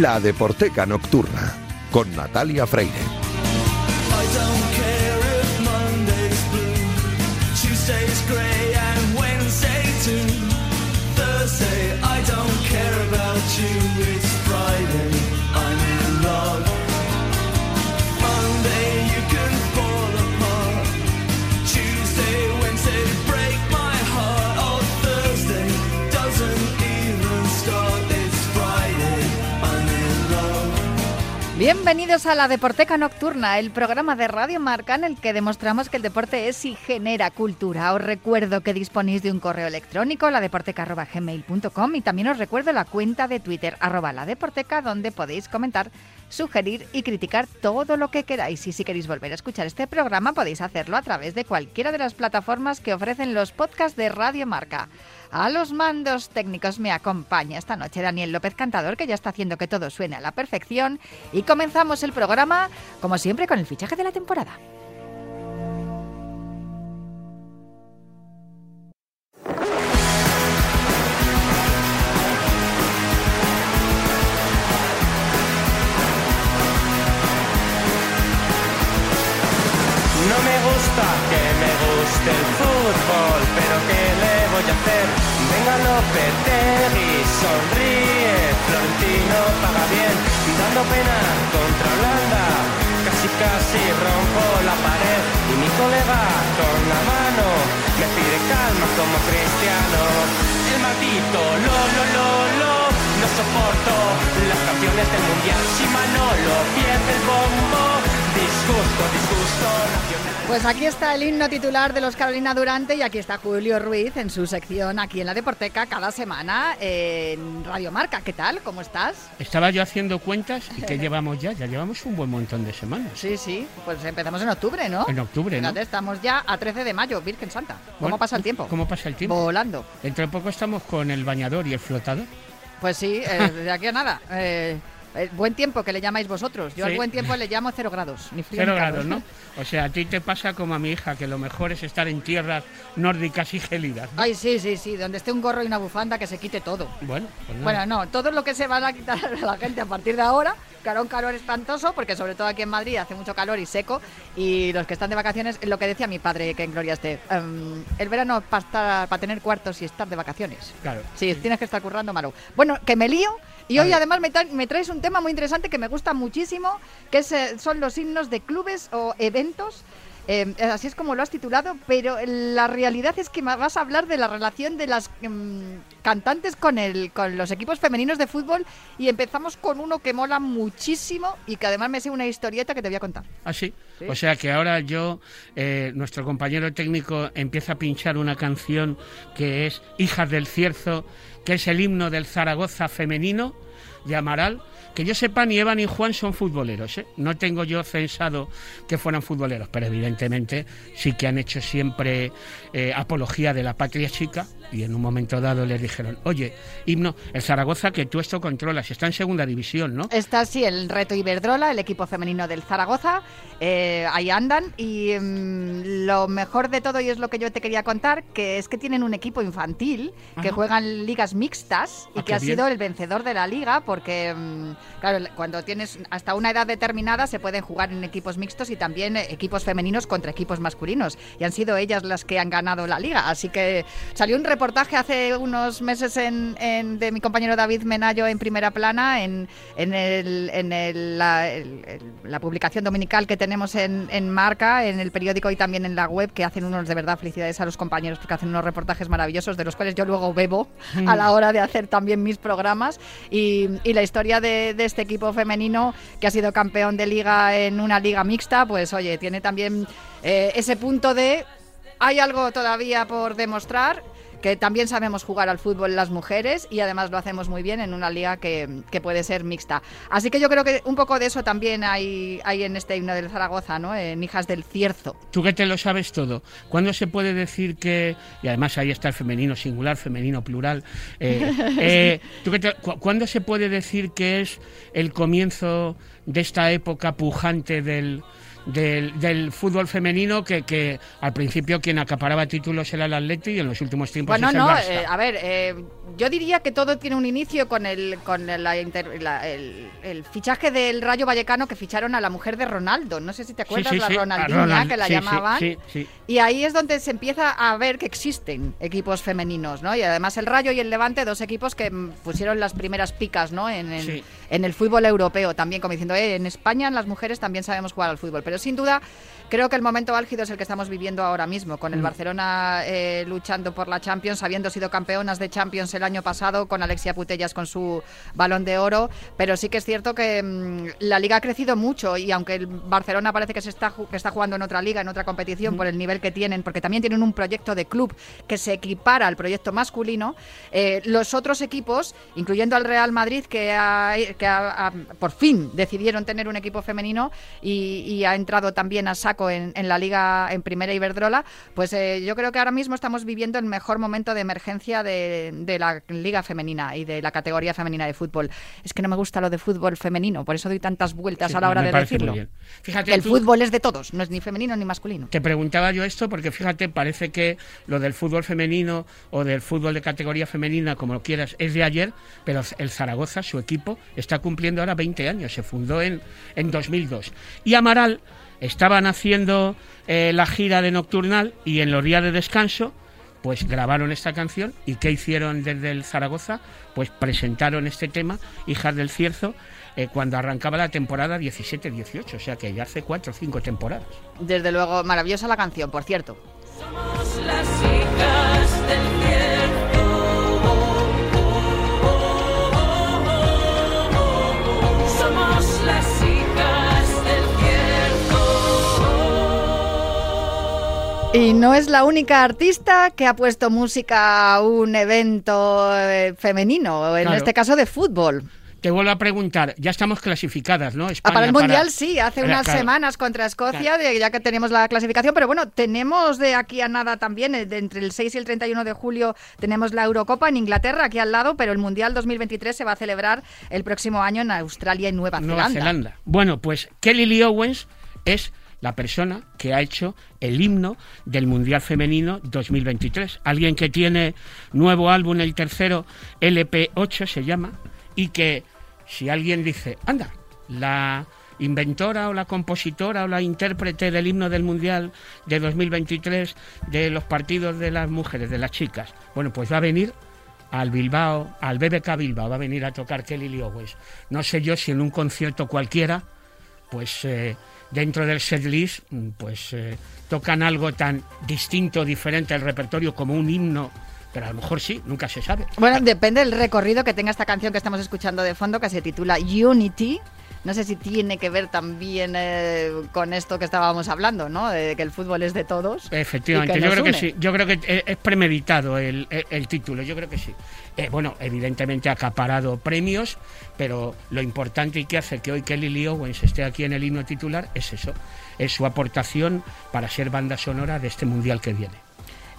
La Deporteca Nocturna con Natalia Freire. Friday, Bienvenidos a la Deporteca Nocturna, el programa de Radio Marca en el que demostramos que el deporte es y genera cultura. Os recuerdo que disponéis de un correo electrónico, ladeporteca.gmail.com y también os recuerdo la cuenta de Twitter, arroba ladeporteca, donde podéis comentar, sugerir y criticar todo lo que queráis. Y si queréis volver a escuchar este programa, podéis hacerlo a través de cualquiera de las plataformas que ofrecen los podcasts de Radio Marca. A los mandos técnicos me acompaña esta noche Daniel López Cantador, que ya está haciendo que todo suene a la perfección. Y comenzamos el programa, como siempre, con el fichaje de la temporada. No me gusta que me guste el fútbol, pero ¿qué le voy a hacer? Venga Lopetegui, sonríe, Florentino paga bien, dando pena contra Holanda. Casi casi rompo la pared y mi colega con la mano me pide calma como cristiano. El maldito lo lo lo lo no soporto las canciones del mundial si Manolo pierde el bombo. Disgusto, disgusto nacional. Pues aquí está el himno titular de los Carolina Durante y aquí está Julio Ruiz en su sección aquí en la Deporteca cada semana en Radio Marca. ¿Qué tal? ¿Cómo estás? Estaba yo haciendo cuentas y que llevamos ya, ya llevamos un buen montón de semanas. Sí, sí, pues empezamos en octubre, ¿no? En octubre, ¿no? Fíjate, estamos ya a 13 de mayo, Virgen Santa. ¿Cómo Bueno, pasa el tiempo? ¿Cómo pasa el tiempo? Volando. Dentro de poco estamos con el bañador y el flotador. Pues sí, eh, de aquí a nada. Eh, el buen tiempo que le llamáis vosotros. Yo al buen tiempo le llamo cero grados. Ni frío Cero ni grados, ¿no? O sea, a ti te pasa como a mi hija, que lo mejor es estar en tierras nórdicas y gélidas. ¿no? Ay, sí, sí, sí. Donde esté un gorro y una bufanda que se quite todo. Bueno, pues nada. Bueno, no, todo lo que se van a quitar a la gente a partir de ahora, hará un calor espantoso, porque sobre todo aquí en Madrid hace mucho calor y seco, y los que están de vacaciones, lo que decía mi padre, que en Gloria esté, em, el verano es para, para tener cuartos y estar de vacaciones. Claro. Sí, tienes que estar currando, malo. Bueno, que me lío, y hoy además me, tra- me traes un tema muy interesante que me gusta muchísimo, que es, eh, son los himnos de clubes o eventos. Eh, así es como lo has titulado, pero la realidad es que vas a hablar de la relación de las em, cantantes con, el, con los equipos femeninos de fútbol y empezamos con uno que mola muchísimo y que además me sé una historieta que te voy a contar. ¿Ah, sí? Sí. O sea que ahora yo, eh, nuestro compañero técnico, empieza a pinchar una canción que es Hijas del Cierzo, que es el himno del Zaragoza femenino de Amaral. Que yo sepa, ni Eva ni Juan son futboleros. ¿eh? No tengo yo censado que fueran futboleros, pero evidentemente sí que han hecho siempre eh, apología de la patria chica. Y en un momento dado les dijeron, oye, himno, el Zaragoza que tú esto controlas, está en segunda división, ¿no? Está sí el reto Iberdrola, el equipo femenino del Zaragoza. eh, ahí andan. Y mm, lo mejor de todo, y es lo que yo te quería contar, que es que tienen un equipo infantil que Ajá. juegan ligas mixtas y Ah, que ha bien. sido el vencedor de la liga, porque, mm, claro, cuando tienes hasta una edad determinada se pueden jugar en equipos mixtos y también eh, equipos femeninos contra equipos masculinos. Y han sido ellas las que han ganado la liga. Así que salió un reportaje hace unos meses en, en- de mi compañero David Menayo en primera plana en, en, el- en el- la, el- la publicación dominical que tenemos en, en Marca, en el periódico y también en la web, que hacen unos de verdad felicidades a los compañeros porque hacen unos reportajes maravillosos de los cuales yo luego bebo a la hora de hacer también mis programas. Y, y la historia de, este equipo femenino que ha sido campeón de liga en una liga mixta, pues oye, tiene también eh, ese punto de hay algo todavía por demostrar que también sabemos jugar al fútbol las mujeres y además lo hacemos muy bien en una liga que, que puede ser mixta. Así que yo creo que un poco de eso también hay, hay en este himno del Zaragoza, ¿no? En Hijas del Cierzo. Tú que te lo sabes todo, ¿cuándo se puede decir que, y además ahí está el femenino singular, femenino plural, eh, eh, ¿tú que te- ¿cuándo se puede decir que es el comienzo de esta época pujante del, del, del fútbol femenino que, que al principio quien acaparaba títulos era el Atleti y en los últimos tiempos Bueno, es el no, Barça. eh, a ver, eh, yo diría que todo tiene un inicio con el con la inter- la- el, el fichaje del Rayo Vallecano que ficharon a la mujer de Ronaldo. No sé si te Sí, acuerdas, sí, la sí, Ronaldinha, Ronald, que la sí, sí, llamaban. sí, sí. Y ahí es donde se empieza a ver que existen equipos femeninos, ¿no? Y además el Rayo y el Levante, dos equipos que mm, pusieron las primeras picas, ¿no? En, en- Sí. en el fútbol europeo también, como diciendo, eh, en España las mujeres también sabemos jugar al fútbol. Pero sin duda, creo que el momento álgido es el que estamos viviendo ahora mismo, con Mm. el Barcelona eh, luchando por la Champions, habiendo sido campeonas de Champions el año pasado, con Alexia Putellas con su balón de oro. Pero sí que es cierto que mm, la liga ha crecido mucho y aunque el Barcelona parece que se está, que está jugando en otra liga, en otra competición, por el nivel que tienen, porque también tienen un proyecto de club que se equipara al proyecto masculino, eh, los otros equipos, incluyendo al Real Madrid, que, ha- que ha- ha- por fin decidieron tener un equipo femenino y, y ha entrado también a saco en, en la liga en primera Iberdrola, pues eh, yo creo que ahora mismo estamos viviendo el mejor momento de emergencia de, de la liga femenina y de la categoría femenina de fútbol. Es que no me gusta lo de fútbol femenino, por eso doy tantas vueltas Sí, a la hora de decirlo. Fíjate, El tú- fútbol es de todos, no es ni femenino ni masculino. Te preguntaba yo esto porque fíjate, parece que lo del fútbol femenino o del fútbol de categoría femenina, como lo quieras, es de ayer, pero el Zaragoza, su equipo, está cumpliendo ahora 20 años, se fundó en, en 2002. Y Amaral estaban haciendo eh, la gira de Nocturnal y en los días de descanso, pues grabaron esta canción y ¿qué hicieron desde el Zaragoza? Pues presentaron este tema, Hijas del Cierzo, eh, cuando arrancaba la temporada 17-18, o sea que ya hace cuatro o cinco temporadas. Desde luego, maravillosa la canción, por cierto. Somos las hijas del cielo. Y no es la única artista que ha puesto música a un evento eh, femenino, en Claro. este caso de fútbol. Te vuelvo a preguntar, ya estamos clasificadas, ¿no? Ah, España, para el Mundial sí, hace unas claro. semanas contra Escocia, de- ya que tenemos la clasificación, pero bueno, tenemos de aquí a nada también, eh, de entre el 6 y el 31 de julio tenemos la Eurocopa en Inglaterra, aquí al lado, pero el Mundial 2023 se va a celebrar el próximo año en Australia y Nueva, Nueva Zelanda. Zelanda. Bueno, pues Kelly Lee Owens es la persona que ha hecho el himno del Mundial Femenino 2023. Alguien que tiene nuevo álbum, el tercero, LP8 se llama, y que si alguien dice, anda, la inventora o la compositora o la intérprete del himno del Mundial de 2023 de los partidos de las mujeres, de las chicas, bueno, pues va a venir al Bilbao, al BBK Bilbao, va a venir a tocar Kelly Lee. No sé yo si en un concierto cualquiera, pues eh, dentro del setlist, mm, pues eh, tocan algo tan distinto, diferente al repertorio como un himno, pero a lo mejor sí, nunca se sabe. Bueno, depende del recorrido que tenga esta canción que estamos escuchando de fondo, que se titula Unity. No sé si tiene que ver también eh, con esto que estábamos hablando, ¿no? De que el fútbol es de todos. Efectivamente, yo creo que sí. Yo creo que eh, es premeditado el, el- el título, yo creo que sí. Eh, bueno, evidentemente ha acaparado premios, pero lo importante y que hace que hoy Kelly Lee Owens esté aquí en el himno titular es eso, es su aportación para ser banda sonora de este mundial que viene.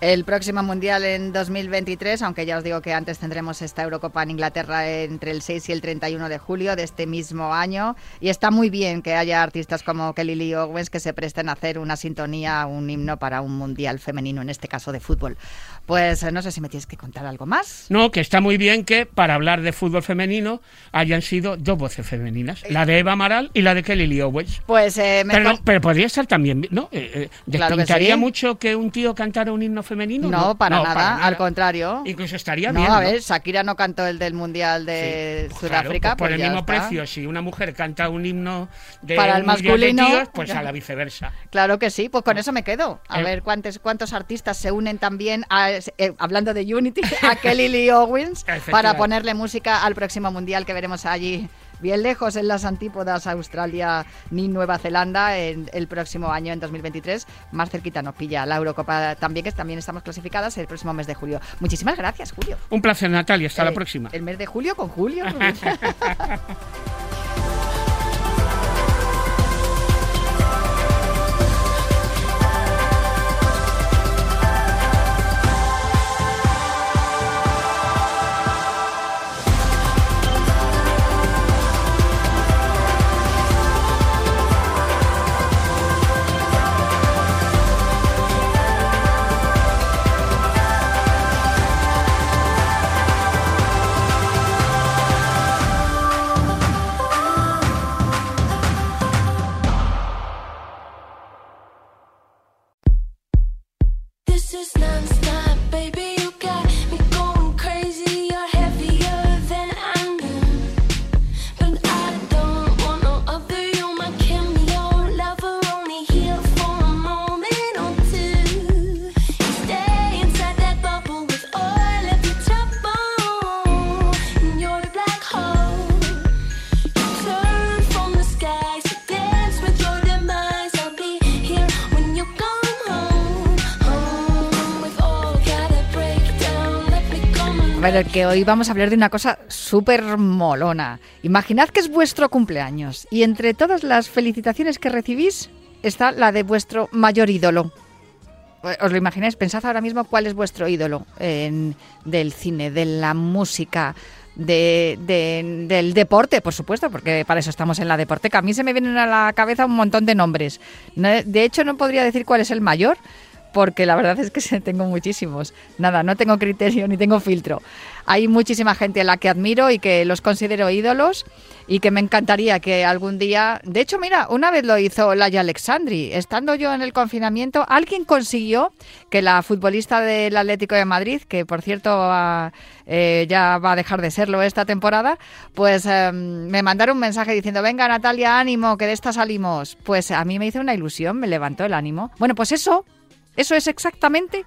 El próximo Mundial en 2023, aunque ya os digo que antes tendremos esta Eurocopa en Inglaterra entre el 6 y el 31 de julio de este mismo año. Y está muy bien que haya artistas como Kelly Lee Owens que se presten a hacer una sintonía, un himno para un Mundial femenino, en este caso de fútbol. Pues eh, no sé si me tienes que contar algo más. No, que está muy bien que para hablar de fútbol femenino hayan sido dos voces femeninas, la de Eva Amaral y la de Kelly Lee Owens. Pues eh, me Pero, no, pero podría estar también, ¿no? Eh, eh, Claro que ¿Despintaría sí. mucho que un tío cantara un himno femenino? No, para, nada, al contrario. Incluso estaría no, bien. a ¿no? ver, Shakira no cantó el del Mundial de Sí, pues claro, Sudáfrica. pues por pues el ya mismo está. precio, si una mujer canta un himno de Para el de masculino, tíos, pues a la viceversa. Claro que sí, pues con eso me quedo. A Eh. ver cuántos, cuántos artistas se unen también, a, eh, hablando de Unity, a Kelly Lee Owens para ponerle música al próximo mundial que veremos allí bien lejos en las antípodas Australia ni Nueva Zelanda en el próximo año en 2023 más cerquita nos pilla la Eurocopa también que también estamos clasificadas el próximo mes de julio. Muchísimas gracias Julio. Un placer, Natalia. Hasta la Eh, próxima. el mes de julio con Julio que hoy vamos a hablar de una cosa súper molona. Imaginad que es vuestro cumpleaños y entre todas las felicitaciones que recibís está la de vuestro mayor ídolo. Eh, ¿Os lo imagináis? Pensad ahora mismo cuál es vuestro ídolo en- del cine, de la música, de- de- del deporte, por supuesto, porque para eso estamos en la deporteca. A mí se me vienen a la cabeza un montón de nombres. No- De hecho, no podría decir cuál es el mayor, porque la verdad es que tengo muchísimos. Nada, no tengo criterio ni tengo filtro. Hay muchísima gente a la que admiro y que los considero ídolos y que me encantaría que algún día... De hecho, mira, una vez lo hizo Laia Alexandri. Estando yo en el confinamiento, alguien consiguió que la futbolista del Atlético de Madrid, que por cierto eh, ya va a dejar de serlo esta temporada, pues eh, me mandaron un mensaje diciendo, venga Natalia, ánimo, que de esta salimos. Pues a mí me hizo una ilusión, me levantó el ánimo. Bueno, pues eso eso es exactamente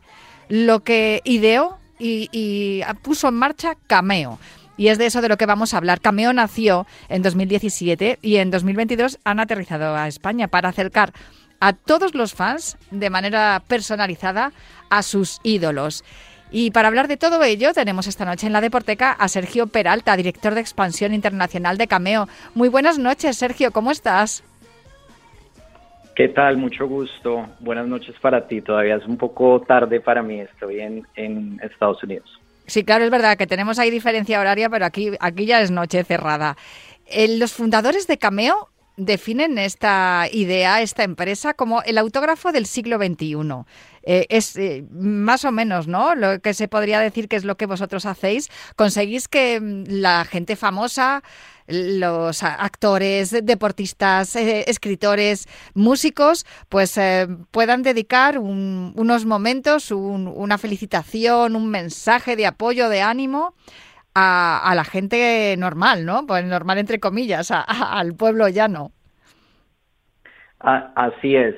lo que ideó y, y puso en marcha Cameo. Y es de eso de lo que vamos a hablar. Cameo nació en 2017 y en 2022 han aterrizado a España para acercar a todos los fans de manera personalizada a sus ídolos. Y para hablar de todo ello tenemos esta noche en la Deporteca a Sergio Peralta, director de expansión internacional de Cameo. Muy buenas noches, Sergio, ¿cómo estás? ¿Qué tal? Mucho gusto. Buenas noches para ti. Todavía es un poco tarde para mí. Estoy en, Estados Unidos. Sí, claro, es verdad que tenemos ahí diferencia horaria, pero aquí, aquí ya es noche cerrada. Eh, los fundadores de Cameo definen esta idea, esta empresa, como el autógrafo del siglo XXI. Eh, es eh, más o menos, ¿no? Lo que se podría decir que es lo que vosotros hacéis. Conseguís que mm, la gente famosa, los actores, deportistas, eh, escritores, músicos, pues eh, puedan dedicar un- unos momentos, un- una felicitación, un mensaje de apoyo, de ánimo a, a la gente normal, ¿no? Pues normal entre comillas, a- al pueblo llano. Así es.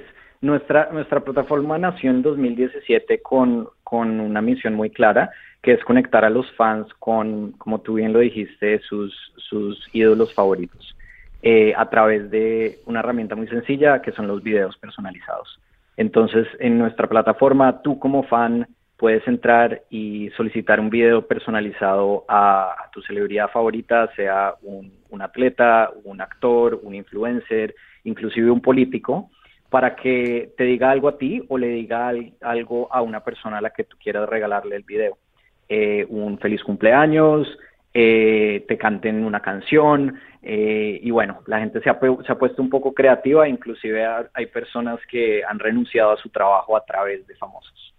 Nuestra, nuestra plataforma nació en 2017 con, con una misión muy clara, que es conectar a los fans con, como tú bien lo dijiste, sus, sus ídolos favoritos, eh, a través de una herramienta muy sencilla que son los videos personalizados. Entonces, en nuestra plataforma, tú como fan puedes entrar y solicitar un video personalizado a, a tu celebridad favorita, sea un, un atleta, un actor, un influencer, inclusive un político, para que te diga algo a ti o le diga al- algo a una persona a la que tú quieras regalarle el video. Eh, un feliz cumpleaños, eh, te canten una canción eh, y bueno, la gente se ha, se ha puesto un poco creativa, inclusive ha- hay personas que han renunciado a su trabajo a través de famosos.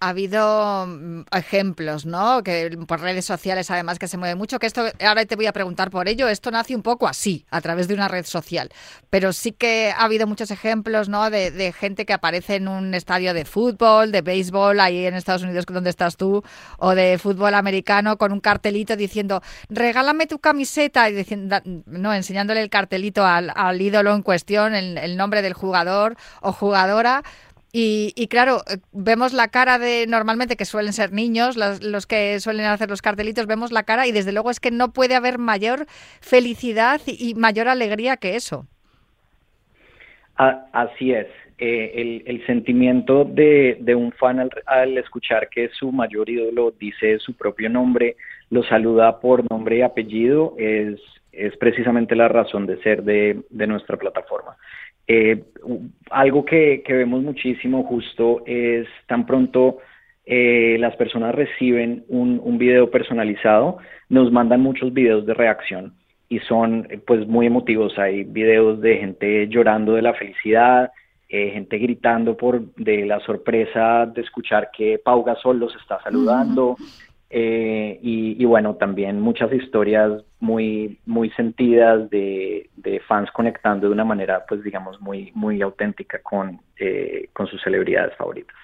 Ha habido mm, ejemplos, ¿no? Que por redes sociales, además, que se mueve mucho. Que esto, ahora te voy a preguntar por ello. Esto nace un poco así, a través de una red social. Pero sí que ha habido muchos ejemplos, ¿no? De, de gente que aparece en un estadio de fútbol, de béisbol, ahí en Estados Unidos, donde estás tú, o de fútbol americano, con un cartelito diciendo, regálame tu camiseta, y diciendo, no, enseñándole el cartelito al, al ídolo en cuestión, el, el nombre del jugador o jugadora. Y, y claro, eh, vemos la cara de normalmente que suelen ser niños, los, los que suelen hacer los cartelitos, vemos la cara y desde luego es que no puede haber mayor felicidad y, mayor alegría que eso. Así es. Eh, el, el sentimiento de, de un fan al, escuchar que su mayor ídolo dice su propio nombre, lo saluda por nombre y apellido, es, es precisamente la razón de ser de nuestra plataforma. Eh, algo que, vemos muchísimo justo es tan pronto eh, las personas reciben un, un video personalizado, nos mandan muchos videos de reacción y son eh, pues muy emotivos. Hay videos de gente llorando de la felicidad, eh, gente gritando por de la sorpresa de escuchar que Pau Gasol los está saludando. Eh, y, bueno, también muchas historias muy, muy sentidas de, de fans conectando de una manera, pues digamos, muy, muy auténtica con, eh, con sus celebridades favoritas.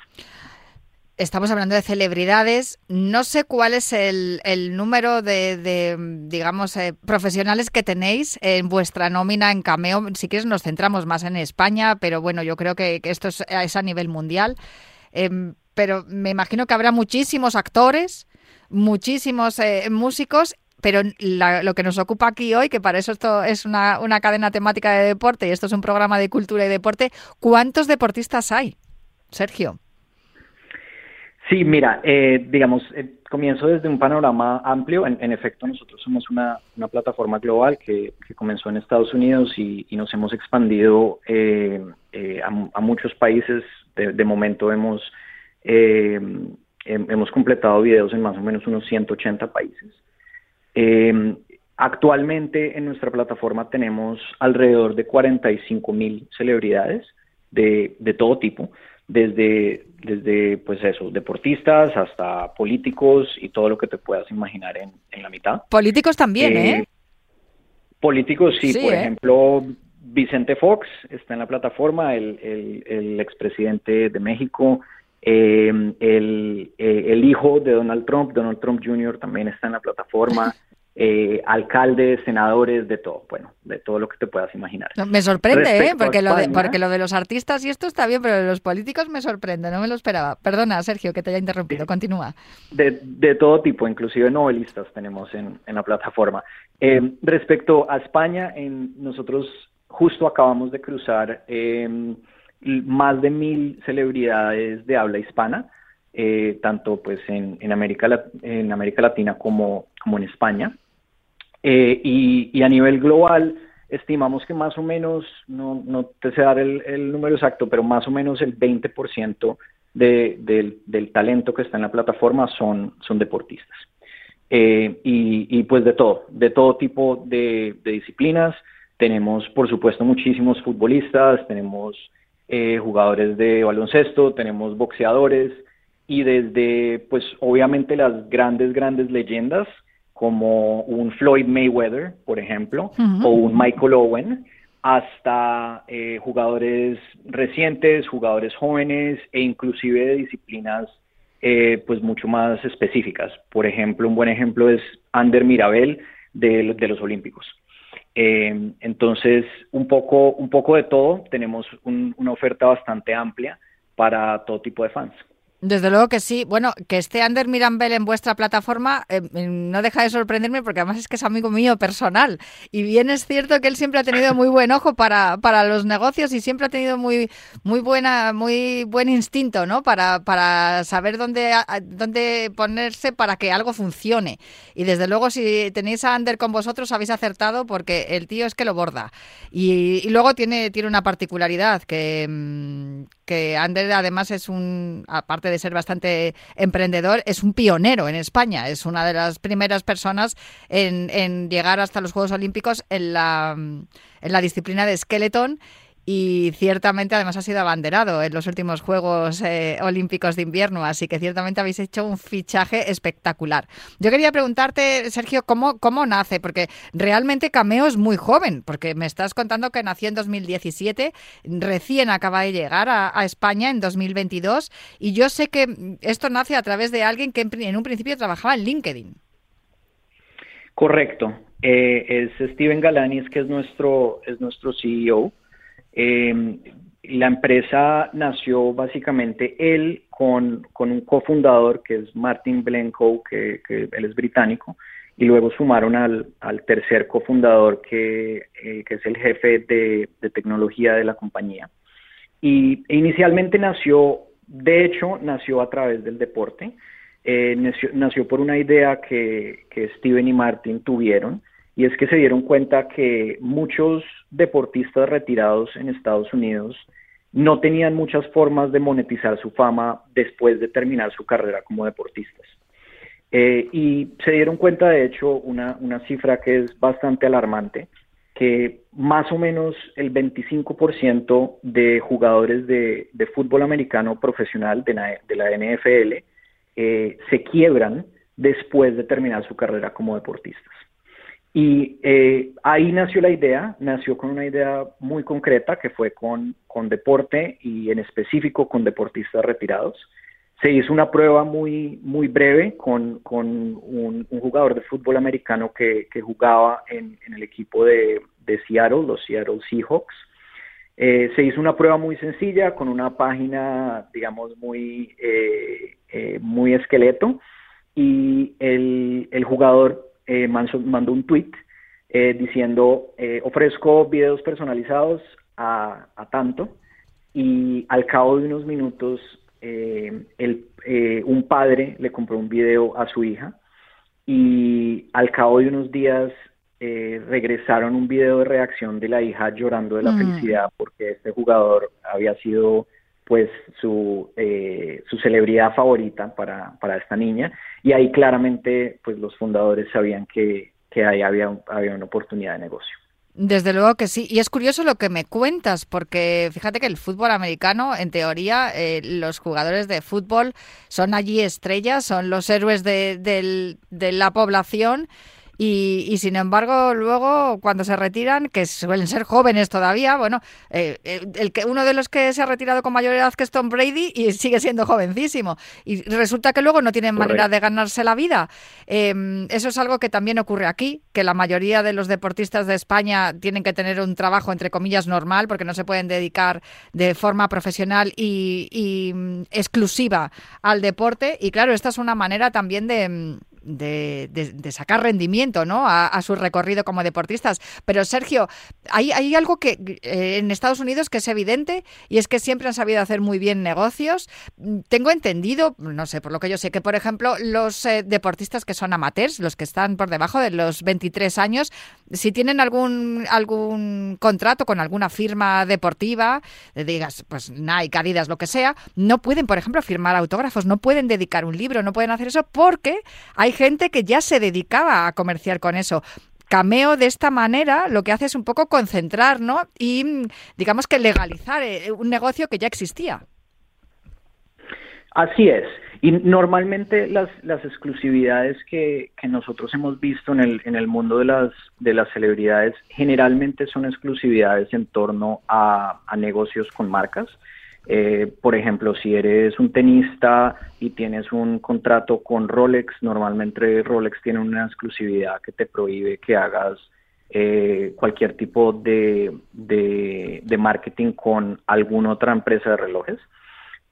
estamos hablando de celebridades. No sé cuál es el, el número de, de, digamos, eh, profesionales que tenéis en vuestra nómina en Cameo. Si quieres nos centramos más en España, pero bueno, yo creo que, que esto es, es a nivel mundial. Em, pero me imagino que habrá muchísimos actores, muchísimos eh, músicos pero la- lo que nos ocupa aquí hoy, que para eso esto es una, una cadena temática de deporte y esto es un programa de cultura y deporte, ¿cuántos deportistas hay, Sergio? Sí, mira, eh, digamos, eh, comienzo desde un panorama amplio. En, en efecto, nosotros somos una, una plataforma global que, que comenzó en Estados Unidos y, y nos hemos expandido eh, eh, a, mu- a muchos países. De, de momento hemos, hem- hemos completado videos en más o menos unos 180 países. Eh, actualmente en nuestra plataforma tenemos alrededor de 45 mil celebridades de, de todo tipo, desde, desde pues eso, deportistas hasta políticos y todo lo que te puedas imaginar en, en la mitad. Políticos también, ¿eh? Eh, Políticos, sí, Sí, por ¿eh? ejemplo, Vicente Fox está en la plataforma, el, el, el expresidente de México, eh, el, eh, el hijo de Donald Trump, Donald Trump Jr. también está en la plataforma, eh, alcaldes, senadores, de todo, bueno, de todo lo que te puedas imaginar. No, Me sorprende, ¿eh? Respecto Porque lo, de, porque lo de los artistas y esto está bien, pero de los políticos me sorprende, no me lo esperaba. Perdona, Sergio, que te haya interrumpido, continúa. de, de todo tipo, inclusive novelistas tenemos en, en la plataforma. Eh, respecto a España, en, nosotros justo acabamos de cruzar eh, l- más de mil celebridades de habla hispana, eh, tanto pues en, en, América, en América Latina como, como en España. Eh, y, y a nivel global, estimamos que más o menos, no, no te sé dar el, el número exacto, pero más o menos el 20% de, del, talento que está en la plataforma son, son deportistas. Eh, y, y pues de todo, de todo tipo de disciplinas. Tenemos, por supuesto, muchísimos futbolistas, tenemos eh, jugadores de baloncesto, tenemos boxeadores y desde, pues obviamente las grandes, grandes leyendas como un Floyd Mayweather, por ejemplo, o un Michael Owen, hasta eh, jugadores recientes, jugadores jóvenes e inclusive de disciplinas eh, pues mucho más específicas. Por ejemplo, un buen ejemplo es Ander Mirabel de, de los Olímpicos. Eh, entonces, un poco, un poco de todo, tenemos un- una oferta bastante amplia para todo tipo de fans. Desde luego que sí. Bueno, que esté Ander Mirambel en vuestra plataforma eh, eh, no deja de sorprenderme porque además es que es amigo mío personal. Y bien es cierto que él siempre ha tenido muy buen ojo para, para los negocios y siempre ha tenido muy, muy buena, muy buen instinto, ¿no? Para, para saber dónde, dónde ponerse para que algo funcione. Y desde luego, si tenéis a Ander con vosotros, habéis acertado porque el tío es que lo borda. Y, y luego tiene, tiene una particularidad que, mm, que Ander además es un, aparte de ser bastante emprendedor, es un pionero en España. Es una de las primeras personas en, en llegar hasta los Juegos Olímpicos en la, en la disciplina de skeleton. Y ciertamente además ha sido abanderado en los últimos Juegos eh, Olímpicos de invierno, así que ciertamente habéis hecho un fichaje espectacular. Yo quería preguntarte, Sergio, ¿cómo, cómo nace? Porque realmente Cameo es muy joven, porque me estás contando que nació en 2017, recién acaba de llegar a, España en 2022, y yo sé que esto nace a través de alguien que en, en un principio trabajaba en LinkedIn. Correcto. Eh, es Steven Galanis, que es nuestro, es nuestro CEO. Eh, la empresa nació básicamente él con, con un cofundador que es Martin Blencoe, que, que él es británico, y luego sumaron al, al tercer cofundador que, eh, que es el jefe de, de tecnología de la compañía. Y inicialmente nació, de hecho, nació a través del deporte. Eh, nació, nació por una idea que, que Steven y Martin tuvieron, y es que se dieron cuenta que muchos deportistas retirados en Estados Unidos no tenían muchas formas de monetizar su fama después de terminar su carrera como deportistas. Eh, y se dieron cuenta, de hecho, una, una cifra que es bastante alarmante, que más o menos el 25% de jugadores de, fútbol americano profesional de la, de la NFL eh, se quiebran después de terminar su carrera como deportistas. Y eh, ahí nació la idea, nació con una idea muy concreta que fue con, con deporte y en específico con deportistas retirados. se hizo una prueba muy, muy breve con, con un, un jugador de fútbol americano que, que jugaba en, en el equipo de, de Seattle, los Seattle Seahawks. Eh, se hizo una prueba muy sencilla con una página, digamos, muy, eh, eh, muy esqueleto y el, el jugador eh, manso- mandó un tweet eh, diciendo eh, ofrezco videos personalizados a, a tanto y al cabo de unos minutos el, eh, un padre le compró un video a su hija y al cabo de unos días eh, regresaron un video de reacción de la hija llorando de la Mm. felicidad porque este jugador había sido pues su, eh, su celebridad favorita para, para esta niña y ahí claramente pues los fundadores sabían que, que ahí había, había una oportunidad de negocio. Desde luego que sí. Y es curioso lo que me cuentas, porque fíjate que el fútbol americano, en teoría, eh, los jugadores de fútbol son allí estrellas, son los héroes de, del- de la población. Y, y, sin embargo, luego cuando se retiran, que suelen ser jóvenes todavía, bueno, eh, el, que uno de los que se ha retirado con mayor edad que es Tom Brady y sigue siendo jovencísimo. Y resulta que luego no tienen manera de ganarse la vida. Eh, eso es algo que también ocurre aquí, que la mayoría de los deportistas de España tienen que tener un trabajo entre comillas normal porque no se pueden dedicar de forma profesional y, y, mm, exclusiva al deporte. Y claro, esta es una manera también de mm, de, sacar rendimiento ¿no? a, a su recorrido como deportistas. Pero Sergio, hay, hay algo que eh, en Estados Unidos que es evidente y es que siempre han sabido hacer muy bien negocios. Mm, Tengo entendido, no sé, por lo que yo sé, que por ejemplo los eh, deportistas que son amateurs, los que están por debajo de los 23 años, si tienen algún algún contrato con alguna firma deportiva, eh, digas, pues Nike, Adidas, lo que sea, no pueden, por ejemplo, firmar autógrafos, no pueden dedicar un libro, no pueden hacer eso porque hay gente que ya se dedicaba a comerciar con eso. Cameo de esta manera lo que hace es un poco concentrar, ¿no? Y mm, digamos que legalizar eh, un negocio que ya existía. Así es. Y normalmente las, las exclusividades que, nosotros hemos visto en el, en el mundo de las, de las celebridades generalmente son exclusividades en torno a negocios con marcas. Eh, por ejemplo, si eres un tenista y tienes un contrato con Rolex, normalmente Rolex tiene una exclusividad que te prohíbe que hagas eh, cualquier tipo de, de, marketing con alguna otra empresa de relojes.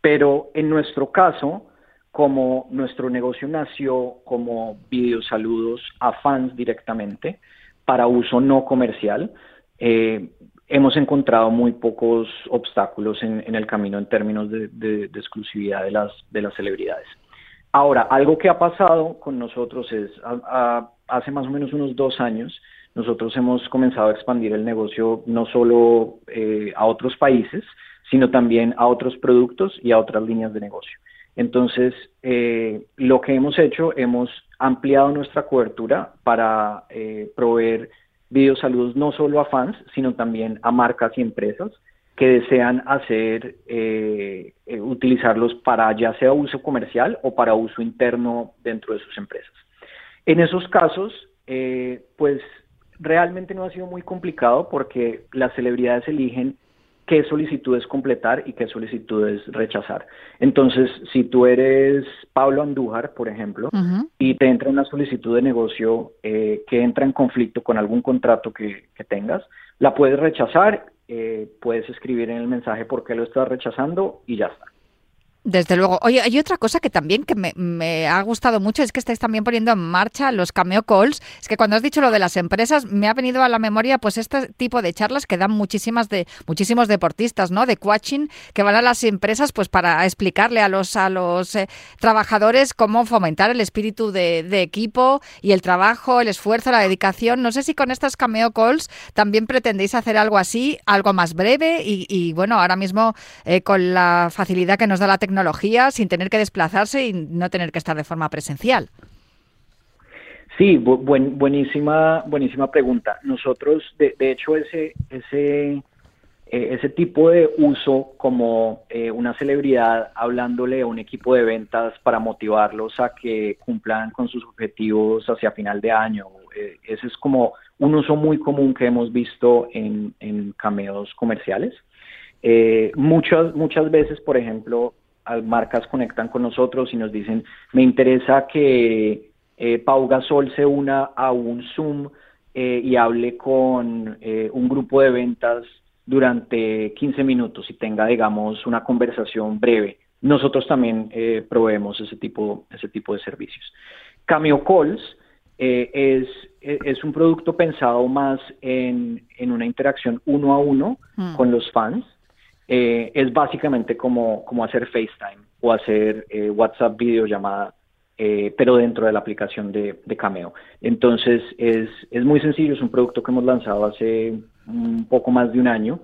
Pero en nuestro caso, como nuestro negocio nació como videosaludos a fans directamente para uso no comercial, eh, hemos encontrado muy pocos obstáculos en, el camino en términos de, exclusividad de las, de las celebridades. Ahora, algo que ha pasado con nosotros es, hace más o menos unos dos años, nosotros hemos comenzado a expandir el negocio no solo eh, a otros países, sino también a otros productos y a otras líneas de negocio. Entonces, eh, lo que hemos hecho, hemos ampliado nuestra cobertura para eh, proveer videosaludos no solo a fans, sino también a marcas y empresas que desean hacer, eh, eh, utilizarlos para ya sea uso comercial o para uso interno dentro de sus empresas. En esos casos, eh, pues realmente no ha sido muy complicado porque las celebridades eligen qué solicitudes completar y qué solicitudes rechazar. Entonces, si tú eres Pablo Andújar, por ejemplo, y te entra una solicitud de negocio eh, que entra en conflicto con algún contrato que, que tengas, la puedes rechazar, eh, puedes escribir en el mensaje por qué lo estás rechazando y ya está. Desde luego. Oye, hay otra cosa que también que me, ha gustado mucho, es que estáis también poniendo en marcha los cameo calls. Es que cuando has dicho lo de las empresas, me ha venido a la memoria pues este tipo de charlas que dan muchísimas de muchísimos deportistas, ¿no? De coaching que van a las empresas pues para explicarle a los a los eh, trabajadores cómo fomentar el espíritu de, equipo y el trabajo, el esfuerzo, la dedicación. No sé si con estas cameo calls también pretendéis hacer algo así, algo más breve y, y, bueno, ahora mismo eh, con la facilidad que nos da la tecnología sin tener que desplazarse y no tener que estar de forma presencial. Sí, bu- buen- buenísima, buenísima pregunta. Nosotros, de, hecho, ese, ese, eh, ese tipo de uso como eh, una celebridad hablándole a un equipo de ventas para motivarlos a que cumplan con sus objetivos hacia final de año, eh, ese es como un uso muy común que hemos visto en, en cameos comerciales. Eh, muchas, muchas veces, por ejemplo, marcas conectan con nosotros y nos dicen, me interesa que eh, Pau Gasol se una a un Zoom eh, y hable con eh, un grupo de ventas durante 15 minutos y tenga, digamos, una conversación breve. Nosotros también eh, proveemos ese tipo, ese tipo de servicios. Cameo Calls es, es un producto pensado más en, en una interacción uno a uno Mm. con los fans. Eh, es básicamente como, como hacer FaceTime o hacer eh, WhatsApp videollamada, eh, pero dentro de la aplicación de, Cameo. Entonces es, es muy sencillo, es un producto que hemos lanzado hace un poco más de un año,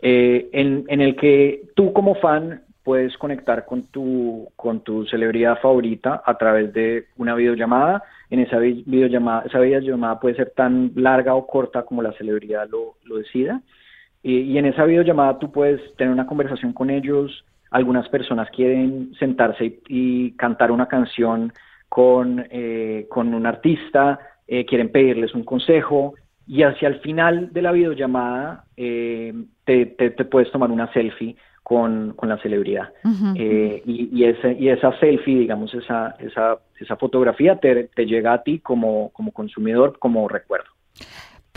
eh, en, en el que tú como fan puedes conectar con tu, con tu celebridad favorita a través de una videollamada. En esa vi- videollamada, esa videollamada puede ser tan larga o corta como la celebridad lo, lo decida. Y, y en esa videollamada tú puedes tener una conversación con ellos. Algunas personas quieren sentarse y, y cantar una canción con, eh, con un artista, eh, quieren pedirles un consejo y hacia el final de la videollamada eh, te, te- te puedes tomar una selfie con, con la celebridad. Eh, y, y, ese, y esa selfie, digamos, esa, esa, esa fotografía te, te llega a ti como, como consumidor, como recuerdo.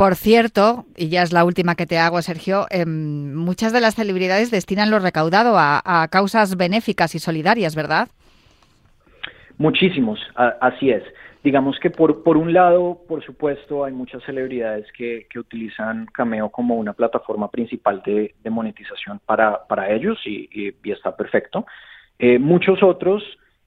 Por cierto, y ya es la última que te hago, Sergio, em, muchas de las celebridades destinan lo recaudado a, causas benéficas y solidarias, ¿verdad? Muchísimos, así es. Digamos que por, por un lado, por supuesto, hay muchas celebridades que, que utilizan Cameo como una plataforma principal de, monetización para, para ellos y, y- y está perfecto. Eh, muchos otros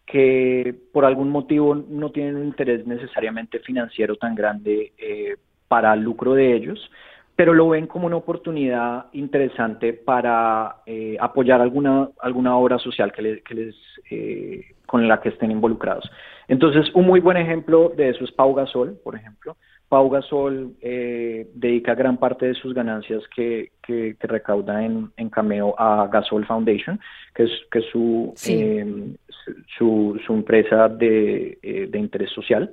que por algún motivo no tienen un interés necesariamente financiero tan grande eh, para el lucro de ellos, pero lo ven como una oportunidad interesante para eh, apoyar alguna, alguna obra social que, le- que les, eh, con la que estén involucrados. Entonces, un muy buen ejemplo de eso es Pau Gasol, por ejemplo. Pau Gasol eh, dedica gran parte de sus ganancias que, que, que recauda en, en Cameo a Gasol Foundation, que es, que es su, Sí. eh, su, su empresa de, eh, de interés social.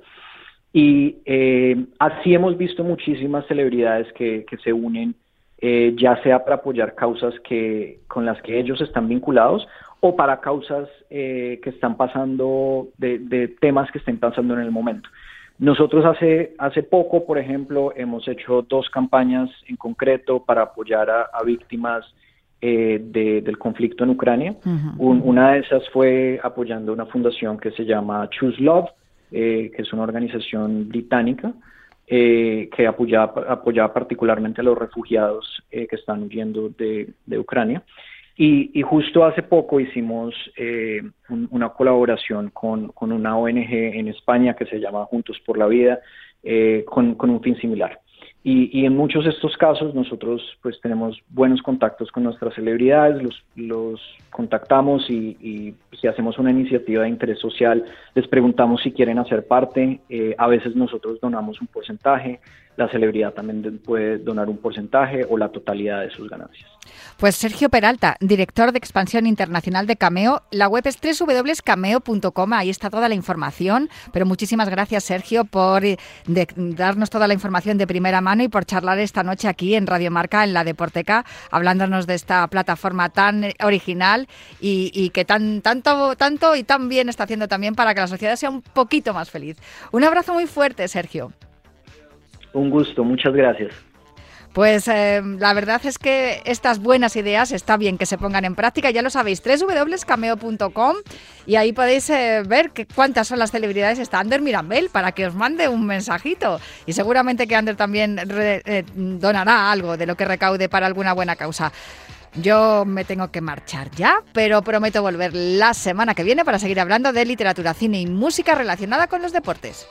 Y eh, así hemos visto muchísimas celebridades que, que se unen, eh, ya sea para apoyar causas que, con las que ellos están vinculados o para causas eh, que están pasando, de, de temas que estén pasando en el momento. Nosotros hace, hace poco, por ejemplo, hemos hecho dos campañas en concreto para apoyar a, a víctimas eh, de- del conflicto en Ucrania. Un- una de esas fue apoyando una fundación que se llama Choose Love, eh, que es una organización británica eh, que apoyaba, apoyaba particularmente a los refugiados eh, que están huyendo de, de Ucrania. Y, y justo hace poco hicimos eh, un- una colaboración con, con una ONG en España que se llama Juntos por la Vida, con, con un fin similar. Y, y en muchos de estos casos nosotros pues tenemos buenos contactos con nuestras celebridades, los, los contactamos y, y si hacemos una iniciativa de interés social, les preguntamos si quieren hacer parte, eh, a veces nosotros donamos un porcentaje, la celebridad también de- puede donar un porcentaje o la totalidad de sus ganancias. Pues Sergio Peralta, director de expansión internacional de Cameo. La web es www.cameo.com, ahí está toda la información. Pero muchísimas gracias, Sergio, por eh, darnos toda la información de primera mano y por charlar esta noche aquí en Radio Marca, en la Deporteca, hablándonos de esta plataforma tan eh, original y, y que tan, tanto, tanto y tan bien está haciendo también para que la sociedad sea un poquito más feliz. Un abrazo muy fuerte, Sergio. Un gusto, muchas gracias. Pues eh, la verdad es que estas buenas ideas está bien que se pongan en práctica. Ya lo sabéis, www.cameo.com y ahí podéis eh, ver que cuántas son las celebridades. Está Ander Mirambel para que os mande un mensajito. Y seguramente que Ander también re- eh, donará algo de lo que recaude para alguna buena causa. Yo me tengo que marchar ya, pero prometo volver la semana que viene para seguir hablando de literatura, cine y música relacionada con los deportes.